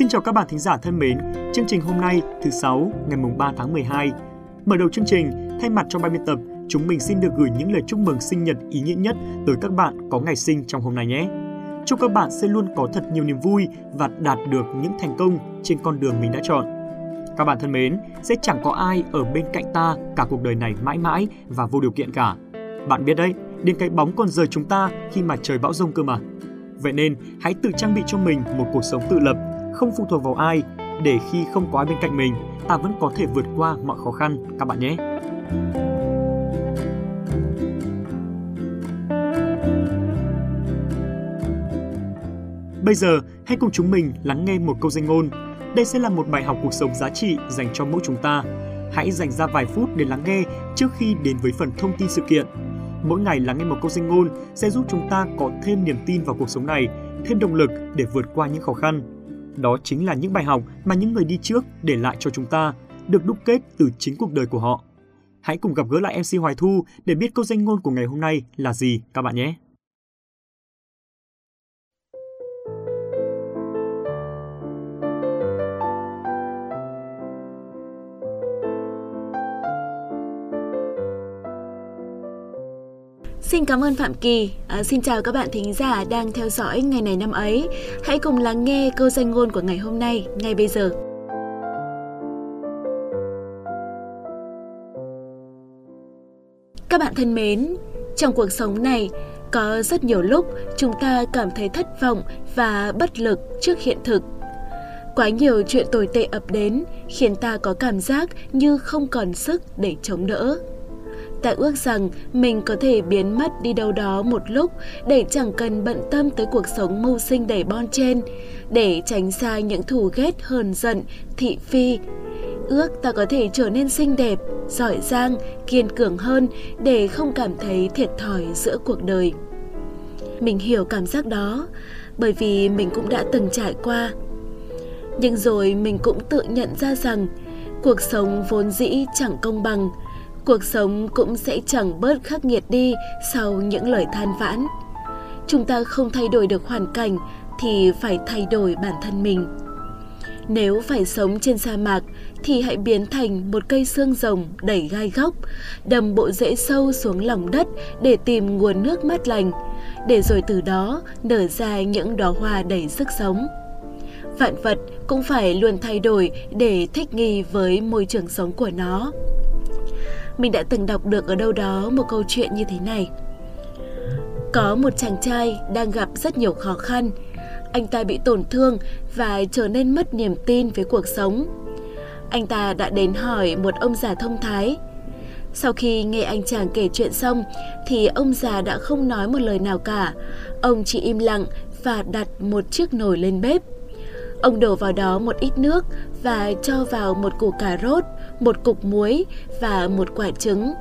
Xin chào các bạn thính giả thân mến, chương trình hôm nay thứ sáu ngày mùng 3 tháng 12. Mở đầu chương trình, thay mặt cho ban biên tập, chúng mình xin được gửi những lời chúc mừng sinh nhật ý nghĩa nhất tới các bạn có ngày sinh trong hôm nay nhé. Chúc các bạn sẽ luôn có thật nhiều niềm vui và đạt được những thành công trên con đường mình đã chọn. Các bạn thân mến, sẽ chẳng có ai ở bên cạnh ta cả cuộc đời này mãi mãi và vô điều kiện cả. Bạn biết đấy, đến cái bóng còn rời chúng ta khi mà trời bão rông cơ mà. Vậy nên, hãy tự trang bị cho mình một cuộc sống tự lập, không phụ thuộc vào ai, để khi không có ai bên cạnh mình, ta vẫn có thể vượt qua mọi khó khăn các bạn nhé. Bây giờ, hãy cùng chúng mình lắng nghe một câu danh ngôn. Đây sẽ là một bài học cuộc sống giá trị dành cho mỗi chúng ta. Hãy dành ra vài phút để lắng nghe trước khi đến với phần thông tin sự kiện. Mỗi ngày lắng nghe một câu danh ngôn sẽ giúp chúng ta có thêm niềm tin vào cuộc sống này, thêm động lực để vượt qua những khó khăn. Đó chính là những bài học mà những người đi trước để lại cho chúng ta, được đúc kết từ chính cuộc đời của họ. Hãy cùng gặp gỡ lại MC Hoài Thu để biết câu danh ngôn của ngày hôm nay là gì các bạn nhé. Xin cảm ơn Phạm Kỳ. À, xin chào các bạn thính giả đang theo dõi ngày này năm ấy. Hãy cùng lắng nghe câu danh ngôn của ngày hôm nay, ngay bây giờ. Các bạn thân mến, trong cuộc sống này, có rất nhiều lúc chúng ta cảm thấy thất vọng và bất lực trước hiện thực. Quá nhiều chuyện tồi tệ ập đến khiến ta có cảm giác như không còn sức để chống đỡ. Ta ước rằng mình có thể biến mất đi đâu đó một lúc để chẳng cần bận tâm tới cuộc sống mưu sinh đầy bon chen, để tránh xa những thù ghét hờn giận, thị phi. Ước ta có thể trở nên xinh đẹp, giỏi giang, kiên cường hơn để không cảm thấy thiệt thòi giữa cuộc đời. Mình hiểu cảm giác đó bởi vì mình cũng đã từng trải qua. Nhưng rồi mình cũng tự nhận ra rằng cuộc sống vốn dĩ chẳng công bằng, cuộc sống cũng sẽ chẳng bớt khắc nghiệt đi sau những lời than vãn. Chúng ta không thay đổi được hoàn cảnh thì phải thay đổi bản thân mình. Nếu phải sống trên sa mạc thì hãy biến thành một cây xương rồng đầy gai góc, đầm bộ rễ sâu xuống lòng đất để tìm nguồn nước mát lành, để rồi từ đó nở ra những đóa hoa đầy sức sống. Vạn vật cũng phải luôn thay đổi để thích nghi với môi trường sống của nó. Mình đã từng đọc được ở đâu đó một câu chuyện như thế này. Có một chàng trai đang gặp rất nhiều khó khăn. Anh ta bị tổn thương và trở nên mất niềm tin với cuộc sống. Anh ta đã đến hỏi một ông già thông thái. Sau khi nghe anh chàng kể chuyện xong thì ông già đã không nói một lời nào cả. Ông chỉ im lặng và đặt một chiếc nồi lên bếp. Ông đổ vào đó một ít nước và cho vào một củ cà rốt, một cục muối và một quả trứng.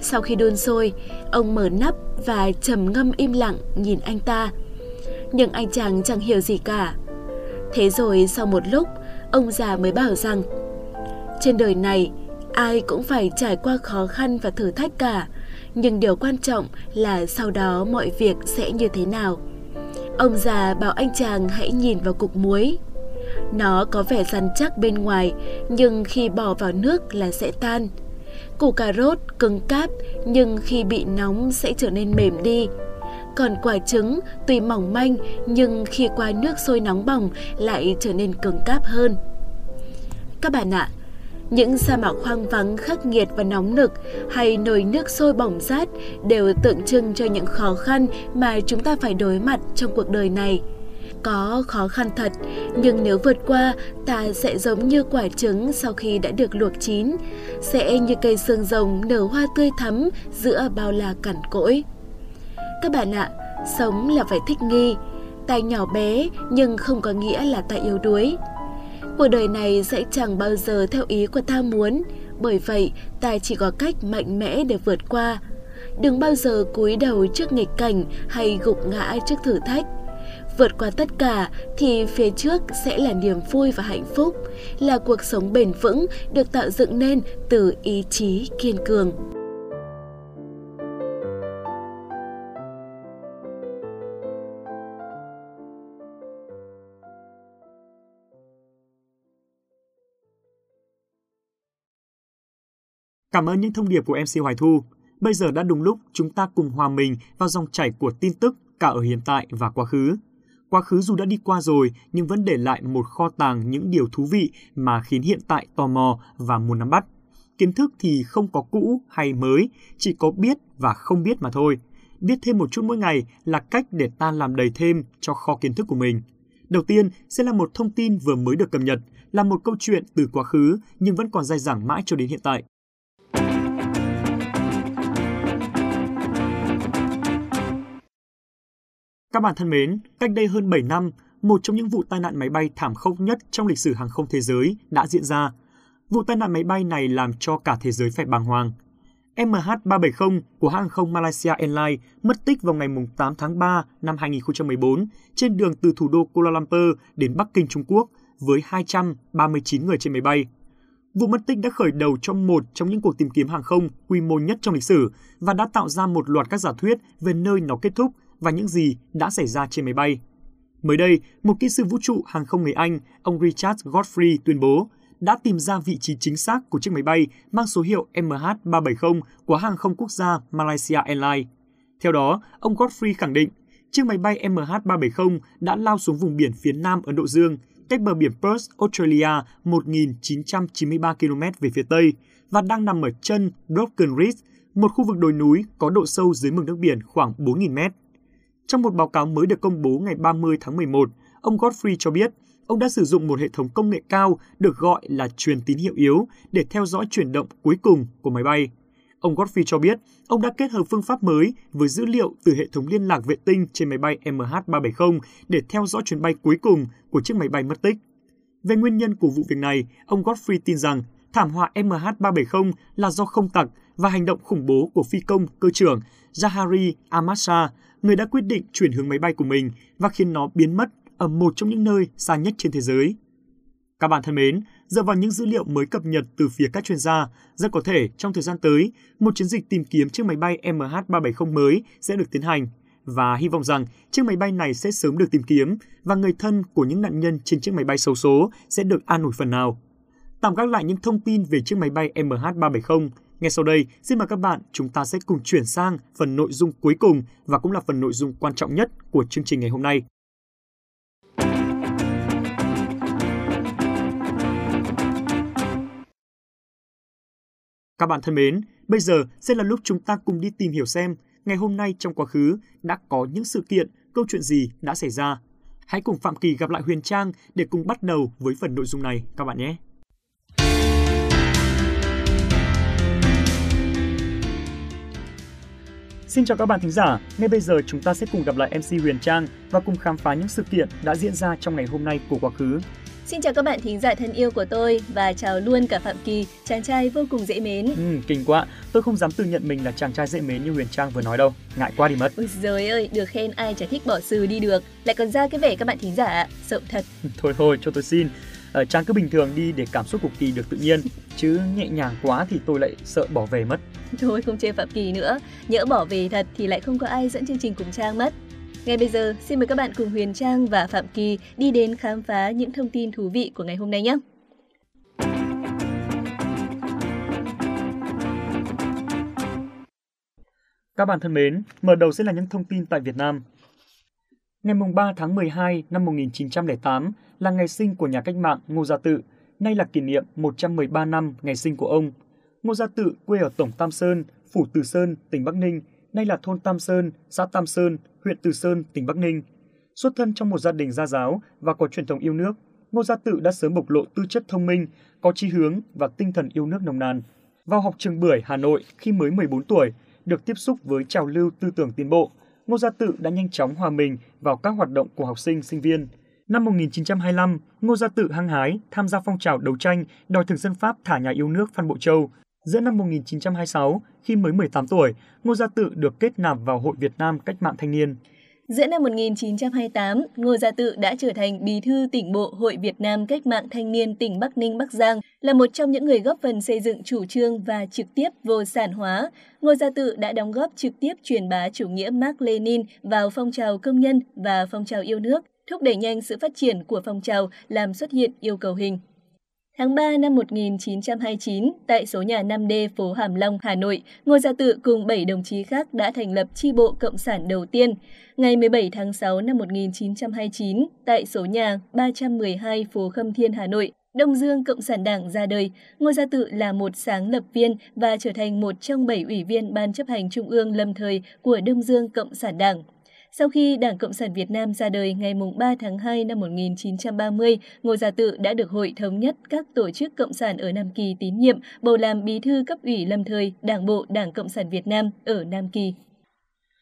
Sau khi đun sôi, ông mở nắp và trầm ngâm im lặng nhìn anh ta. Nhưng anh chàng chẳng hiểu gì cả. Thế rồi sau một lúc, ông già mới bảo rằng trên đời này ai cũng phải trải qua khó khăn và thử thách cả, nhưng điều quan trọng là sau đó mọi việc sẽ như thế nào. Ông già bảo anh chàng hãy nhìn vào cục muối. Nó có vẻ rắn chắc bên ngoài, nhưng khi bỏ vào nước là sẽ tan. Củ cà rốt cứng cáp, nhưng khi bị nóng sẽ trở nên mềm đi. Còn quả trứng tuy mỏng manh, nhưng khi qua nước sôi nóng bỏng lại trở nên cứng cáp hơn. Các bạn ạ, những sa mạc hoang vắng khắc nghiệt và nóng nực hay nồi nước sôi bỏng rát đều tượng trưng cho những khó khăn mà chúng ta phải đối mặt trong cuộc đời này. Có khó khăn thật, nhưng nếu vượt qua, ta sẽ giống như quả trứng sau khi đã được luộc chín, sẽ như cây xương rồng nở hoa tươi thắm giữa bao la cằn cỗi. Các bạn ạ, sống là phải thích nghi. Ta nhỏ bé nhưng không có nghĩa là ta yếu đuối. Cuộc đời này sẽ chẳng bao giờ theo ý của ta muốn, bởi vậy ta chỉ có cách mạnh mẽ để vượt qua. Đừng bao giờ cúi đầu trước nghịch cảnh hay gục ngã trước thử thách. Vượt qua tất cả thì phía trước sẽ là niềm vui và hạnh phúc, là cuộc sống bền vững được tạo dựng nên từ ý chí kiên cường. Cảm ơn những thông điệp của MC Hoài Thu. Bây giờ đã đúng lúc chúng ta cùng hòa mình vào dòng chảy của tin tức cả ở hiện tại và quá khứ. Quá khứ dù đã đi qua rồi nhưng vẫn để lại một kho tàng những điều thú vị mà khiến hiện tại tò mò và muốn nắm bắt. Kiến thức thì không có cũ hay mới, chỉ có biết và không biết mà thôi. Biết thêm một chút mỗi ngày là cách để ta làm đầy thêm cho kho kiến thức của mình. Đầu tiên sẽ là một thông tin vừa mới được cập nhật, là một câu chuyện từ quá khứ nhưng vẫn còn dai dẳng mãi cho đến hiện tại. Các bạn thân mến, cách đây hơn 7 năm, một trong những vụ tai nạn máy bay thảm khốc nhất trong lịch sử hàng không thế giới đã diễn ra. Vụ tai nạn máy bay này làm cho cả thế giới phải bàng hoàng. MH370 của hãng hàng không Malaysia Airlines mất tích vào ngày 8 tháng 3 năm 2014 trên đường từ thủ đô Kuala Lumpur đến Bắc Kinh Trung Quốc với 239 người trên máy bay. Vụ mất tích đã khởi đầu trong một trong những cuộc tìm kiếm hàng không quy mô nhất trong lịch sử và đã tạo ra một loạt các giả thuyết về nơi nó kết thúc và những gì đã xảy ra trên máy bay. Mới đây, một kỹ sư vũ trụ hàng không người Anh, ông Richard Godfrey tuyên bố đã tìm ra vị trí chính xác của chiếc máy bay mang số hiệu MH370 của hàng không quốc gia Malaysia Airlines. Theo đó, ông Godfrey khẳng định chiếc máy bay MH370 đã lao xuống vùng biển phía nam Ấn Độ Dương, cách bờ biển Perth, Australia 1.993 km về phía tây và đang nằm ở chân Broken Ridge, một khu vực đồi núi có độ sâu dưới mực nước biển khoảng 4.000 mét. Trong một báo cáo mới được công bố ngày 30 tháng 11, ông Godfrey cho biết ông đã sử dụng một hệ thống công nghệ cao được gọi là truyền tín hiệu yếu để theo dõi chuyển động cuối cùng của máy bay. Ông Godfrey cho biết ông đã kết hợp phương pháp mới với dữ liệu từ hệ thống liên lạc vệ tinh trên máy bay MH370 để theo dõi chuyến bay cuối cùng của chiếc máy bay mất tích. Về nguyên nhân của vụ việc này, ông Godfrey tin rằng thảm họa MH370 là do không tặc và hành động khủng bố của phi công cơ trưởng Zahari Amasa, người đã quyết định chuyển hướng máy bay của mình và khiến nó biến mất ở một trong những nơi xa nhất trên thế giới. Các bạn thân mến, dựa vào những dữ liệu mới cập nhật từ phía các chuyên gia, rất có thể trong thời gian tới, một chiến dịch tìm kiếm chiếc máy bay MH370 mới sẽ được tiến hành và hy vọng rằng chiếc máy bay này sẽ sớm được tìm kiếm và người thân của những nạn nhân trên chiếc máy bay xấu số sẽ được an ủi phần nào. Tạm gác lại những thông tin về chiếc máy bay MH370, ngay sau đây, xin mời các bạn chúng ta sẽ cùng chuyển sang phần nội dung cuối cùng và cũng là phần nội dung quan trọng nhất của chương trình ngày hôm nay. Các bạn thân mến, bây giờ sẽ là lúc chúng ta cùng đi tìm hiểu xem ngày hôm nay trong quá khứ đã có những sự kiện, câu chuyện gì đã xảy ra. Hãy cùng Phạm Kỳ gặp lại Huyền Trang để cùng bắt đầu với phần nội dung này các bạn nhé. Xin chào các bạn thính giả, ngay bây giờ chúng ta sẽ cùng gặp lại MC Huyền Trang và cùng khám phá những sự kiện đã diễn ra trong ngày hôm nay của quá khứ. Xin chào các bạn thính giả thân yêu của tôi và chào luôn cả Phạm Kỳ, chàng trai vô cùng dễ mến. Ừ, kinh quá, tôi không dám tự nhận mình là chàng trai dễ mến như Huyền Trang vừa nói đâu, ngại quá đi mất. Ôi giời ơi, được khen ai chả thích bỏ sừ đi được, lại còn ra cái vẻ các bạn thính giả, sợ thật. thôi thôi, cho tôi xin. Ờ, Trang cứ bình thường đi để cảm xúc của Kỳ được tự nhiên, chứ nhẹ nhàng quá thì tôi lại sợ bỏ về mất. Thôi không chê Phạm Kỳ nữa, nhỡ bỏ về thật thì lại không có ai dẫn chương trình cùng Trang mất. Ngay bây giờ, xin mời các bạn cùng Huyền Trang và Phạm Kỳ đi đến khám phá những thông tin thú vị của ngày hôm nay nhé. Các bạn thân mến, mở đầu sẽ là những thông tin tại Việt Nam. Ngày 3 tháng 12 năm 1908 là ngày sinh của nhà cách mạng Ngô Gia Tự, nay là kỷ niệm 113 năm ngày sinh của ông. Ngô Gia Tự quê ở Tổng Tam Sơn, Phủ Từ Sơn, tỉnh Bắc Ninh, nay là thôn Tam Sơn, xã Tam Sơn, huyện Từ Sơn, tỉnh Bắc Ninh. Xuất thân trong một gia đình gia giáo và có truyền thống yêu nước, Ngô Gia Tự đã sớm bộc lộ tư chất thông minh, có chí hướng và tinh thần yêu nước nồng nàn. Vào học trường Bưởi, Hà Nội khi mới 14 tuổi, được tiếp xúc với trào lưu tư tưởng tiến bộ, Ngô Gia Tự đã nhanh chóng hòa mình vào các hoạt động của học sinh, sinh viên. Năm 1925, Ngô Gia Tự hăng hái tham gia phong trào đấu tranh đòi thực dân Pháp thả nhà yêu nước Phan Bộ Châu, Giữa năm 1926, khi mới 18 tuổi, Ngô Gia Tự được kết nạp vào Hội Việt Nam Cách mạng Thanh niên. Giữa năm 1928, Ngô Gia Tự đã trở thành bí thư tỉnh bộ Hội Việt Nam Cách mạng Thanh niên tỉnh Bắc Ninh Bắc Giang, là một trong những người góp phần xây dựng chủ trương và trực tiếp vô sản hóa. Ngô Gia Tự đã đóng góp trực tiếp truyền bá chủ nghĩa Mark Lenin vào phong trào công nhân và phong trào yêu nước, thúc đẩy nhanh sự phát triển của phong trào làm xuất hiện yêu cầu hình. Tháng 3 năm 1929, tại số nhà 5D phố Hàm Long, Hà Nội, Ngô Gia Tự cùng 7 đồng chí khác đã thành lập chi bộ Cộng sản đầu tiên. Ngày 17 tháng 6 năm 1929, tại số nhà 312 phố Khâm Thiên, Hà Nội, Đông Dương Cộng sản Đảng ra đời. Ngô Gia Tự là một sáng lập viên và trở thành một trong bảy ủy viên Ban chấp hành Trung ương lâm thời của Đông Dương Cộng sản Đảng. Sau khi Đảng Cộng sản Việt Nam ra đời ngày 3 tháng 2 năm 1930, Ngô Gia Tự đã được Hội Thống nhất các tổ chức Cộng sản ở Nam Kỳ tín nhiệm, bầu làm bí thư cấp ủy lâm thời Đảng bộ Đảng Cộng sản Việt Nam ở Nam Kỳ.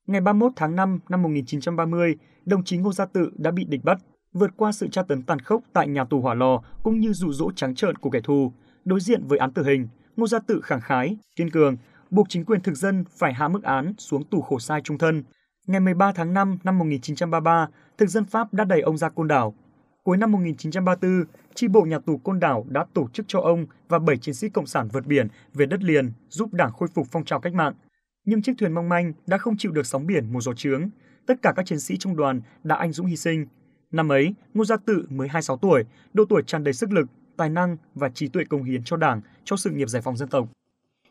Ngày 31 tháng 5 năm 1930, đồng chí Ngô Gia Tự đã bị địch bắt, vượt qua sự tra tấn tàn khốc tại nhà tù hỏa lò cũng như dụ dỗ trắng trợn của kẻ thù. Đối diện với án tử hình, Ngô Gia Tự khẳng khái, kiên cường, buộc chính quyền thực dân phải hạ mức án xuống tù khổ sai trung thân, Ngày 13 tháng 5 năm 1933, thực dân Pháp đã đẩy ông ra Côn Đảo. Cuối năm 1934, tri bộ nhà tù Côn Đảo đã tổ chức cho ông và 7 chiến sĩ cộng sản vượt biển về đất liền giúp đảng khôi phục phong trào cách mạng. Nhưng chiếc thuyền mong manh đã không chịu được sóng biển mùa gió trướng. Tất cả các chiến sĩ trong đoàn đã anh dũng hy sinh. Năm ấy, Ngô Gia Tự mới 26 tuổi, độ tuổi tràn đầy sức lực, tài năng và trí tuệ công hiến cho Đảng, cho sự nghiệp giải phóng dân tộc.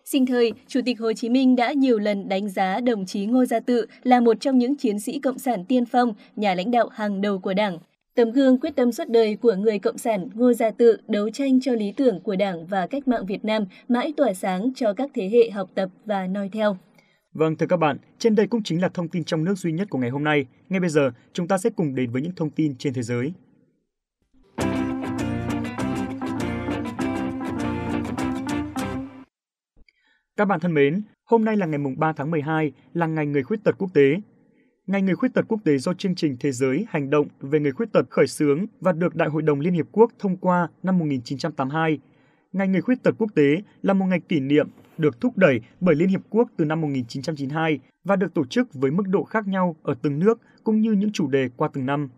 Sinh thời, Chủ tịch Hồ Chí Minh đã nhiều lần đánh giá đồng chí Ngô Gia Tự là một trong những chiến sĩ cộng sản tiên phong, nhà lãnh đạo hàng đầu của Đảng. Tấm gương quyết tâm suốt đời của người cộng sản Ngô Gia Tự đấu tranh cho lý tưởng của Đảng và cách mạng Việt Nam mãi tỏa sáng cho các thế hệ học tập và noi theo. Vâng, thưa các bạn, trên đây cũng chính là thông tin trong nước duy nhất của ngày hôm nay. Ngay bây giờ, chúng ta sẽ cùng đến với những thông tin trên thế giới. Các bạn thân mến, hôm nay là ngày 3 tháng 12, là ngày người khuyết tật quốc tế. Ngày người khuyết tật quốc tế do chương trình Thế giới hành động về người khuyết tật khởi xướng và được Đại hội đồng Liên Hiệp Quốc thông qua năm 1982. Ngày người khuyết tật quốc tế là một ngày kỷ niệm được thúc đẩy bởi Liên Hiệp Quốc từ năm 1992 và được tổ chức với mức độ khác nhau ở từng nước cũng như những chủ đề qua từng năm.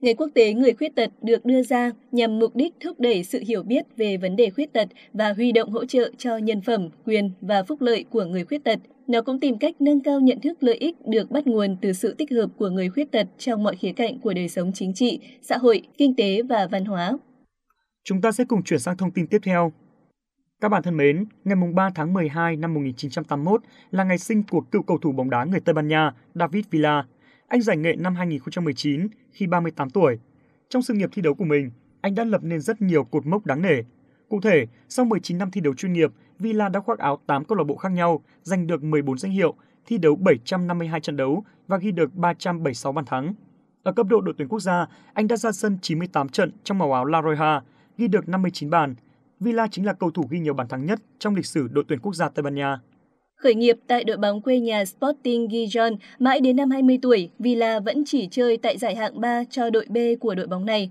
Ngày quốc tế người khuyết tật được đưa ra nhằm mục đích thúc đẩy sự hiểu biết về vấn đề khuyết tật và huy động hỗ trợ cho nhân phẩm, quyền và phúc lợi của người khuyết tật. Nó cũng tìm cách nâng cao nhận thức lợi ích được bắt nguồn từ sự tích hợp của người khuyết tật trong mọi khía cạnh của đời sống chính trị, xã hội, kinh tế và văn hóa. Chúng ta sẽ cùng chuyển sang thông tin tiếp theo. Các bạn thân mến, ngày 3 tháng 12 năm 1981 là ngày sinh của cựu cầu thủ bóng đá người Tây Ban Nha David Villa. Anh giải nghệ năm 2019 khi 38 tuổi. Trong sự nghiệp thi đấu của mình, anh đã lập nên rất nhiều cột mốc đáng nể. Cụ thể, sau 19 năm thi đấu chuyên nghiệp, Villa đã khoác áo 8 câu lạc bộ khác nhau, giành được 14 danh hiệu, thi đấu 752 trận đấu và ghi được 376 bàn thắng. Ở cấp độ đội tuyển quốc gia, anh đã ra sân 98 trận trong màu áo La Roja, ghi được 59 bàn. Villa chính là cầu thủ ghi nhiều bàn thắng nhất trong lịch sử đội tuyển quốc gia Tây Ban Nha. Khởi nghiệp tại đội bóng quê nhà Sporting Gijon, mãi đến năm 20 tuổi, Villa vẫn chỉ chơi tại giải hạng 3 cho đội B của đội bóng này.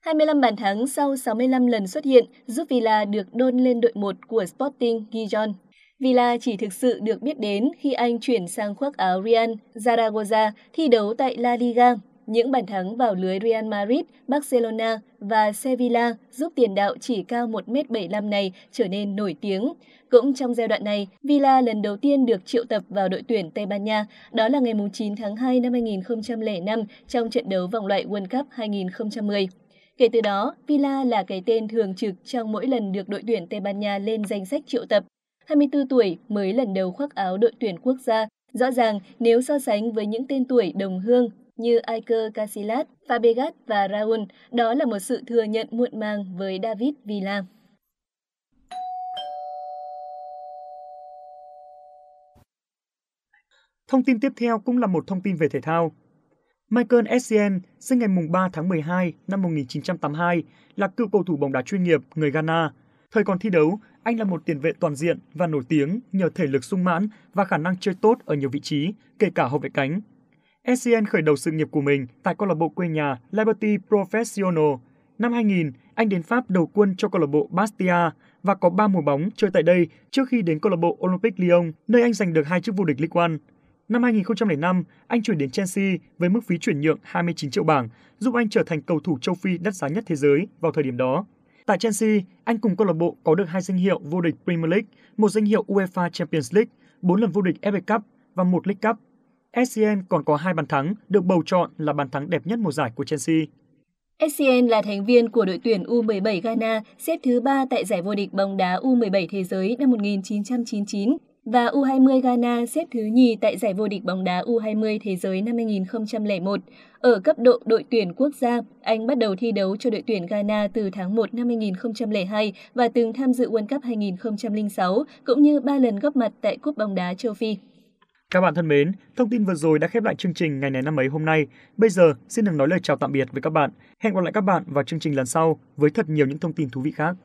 25 bàn thắng sau 65 lần xuất hiện giúp Villa được đôn lên đội 1 của Sporting Gijon. Villa chỉ thực sự được biết đến khi anh chuyển sang khoác áo Real Zaragoza thi đấu tại La Liga. Những bàn thắng vào lưới Real Madrid, Barcelona và Sevilla giúp tiền đạo chỉ cao 1m75 này trở nên nổi tiếng. Cũng trong giai đoạn này, Villa lần đầu tiên được triệu tập vào đội tuyển Tây Ban Nha, đó là ngày 9 tháng 2 năm 2005 trong trận đấu vòng loại World Cup 2010. Kể từ đó, Villa là cái tên thường trực trong mỗi lần được đội tuyển Tây Ban Nha lên danh sách triệu tập. 24 tuổi mới lần đầu khoác áo đội tuyển quốc gia. Rõ ràng, nếu so sánh với những tên tuổi đồng hương như Iker Casillas, Fabregas và Raúl, đó là một sự thừa nhận muộn màng với David Villa. Thông tin tiếp theo cũng là một thông tin về thể thao. Michael Essien, sinh ngày 3 tháng 12 năm 1982, là cựu cầu thủ bóng đá chuyên nghiệp người Ghana. Thời còn thi đấu, anh là một tiền vệ toàn diện và nổi tiếng nhờ thể lực sung mãn và khả năng chơi tốt ở nhiều vị trí, kể cả hậu vệ cánh. Essien khởi đầu sự nghiệp của mình tại câu lạc bộ quê nhà Liberty Professional. Năm 2000, anh đến Pháp đầu quân cho câu lạc bộ Bastia và có 3 mùa bóng chơi tại đây trước khi đến câu lạc bộ Olympique Lyon, nơi anh giành được hai chức vô địch Ligue 1. Năm 2005, anh chuyển đến Chelsea với mức phí chuyển nhượng 29 triệu bảng, giúp anh trở thành cầu thủ châu Phi đắt giá nhất thế giới vào thời điểm đó. Tại Chelsea, anh cùng câu lạc bộ có được hai danh hiệu vô địch Premier League, một danh hiệu UEFA Champions League, bốn lần vô địch FA Cup và một League Cup. SCN còn có hai bàn thắng được bầu chọn là bàn thắng đẹp nhất mùa giải của Chelsea. SCN là thành viên của đội tuyển U17 Ghana, xếp thứ 3 tại giải vô địch bóng đá U17 thế giới năm 1999 và U20 Ghana xếp thứ nhì tại giải vô địch bóng đá U20 thế giới năm 2001. Ở cấp độ đội tuyển quốc gia, anh bắt đầu thi đấu cho đội tuyển Ghana từ tháng 1 năm 2002 và từng tham dự World Cup 2006 cũng như 3 lần góp mặt tại Cúp bóng đá châu Phi. Các bạn thân mến, thông tin vừa rồi đã khép lại chương trình ngày này năm ấy hôm nay. Bây giờ xin được nói lời chào tạm biệt với các bạn. Hẹn gặp lại các bạn vào chương trình lần sau với thật nhiều những thông tin thú vị khác.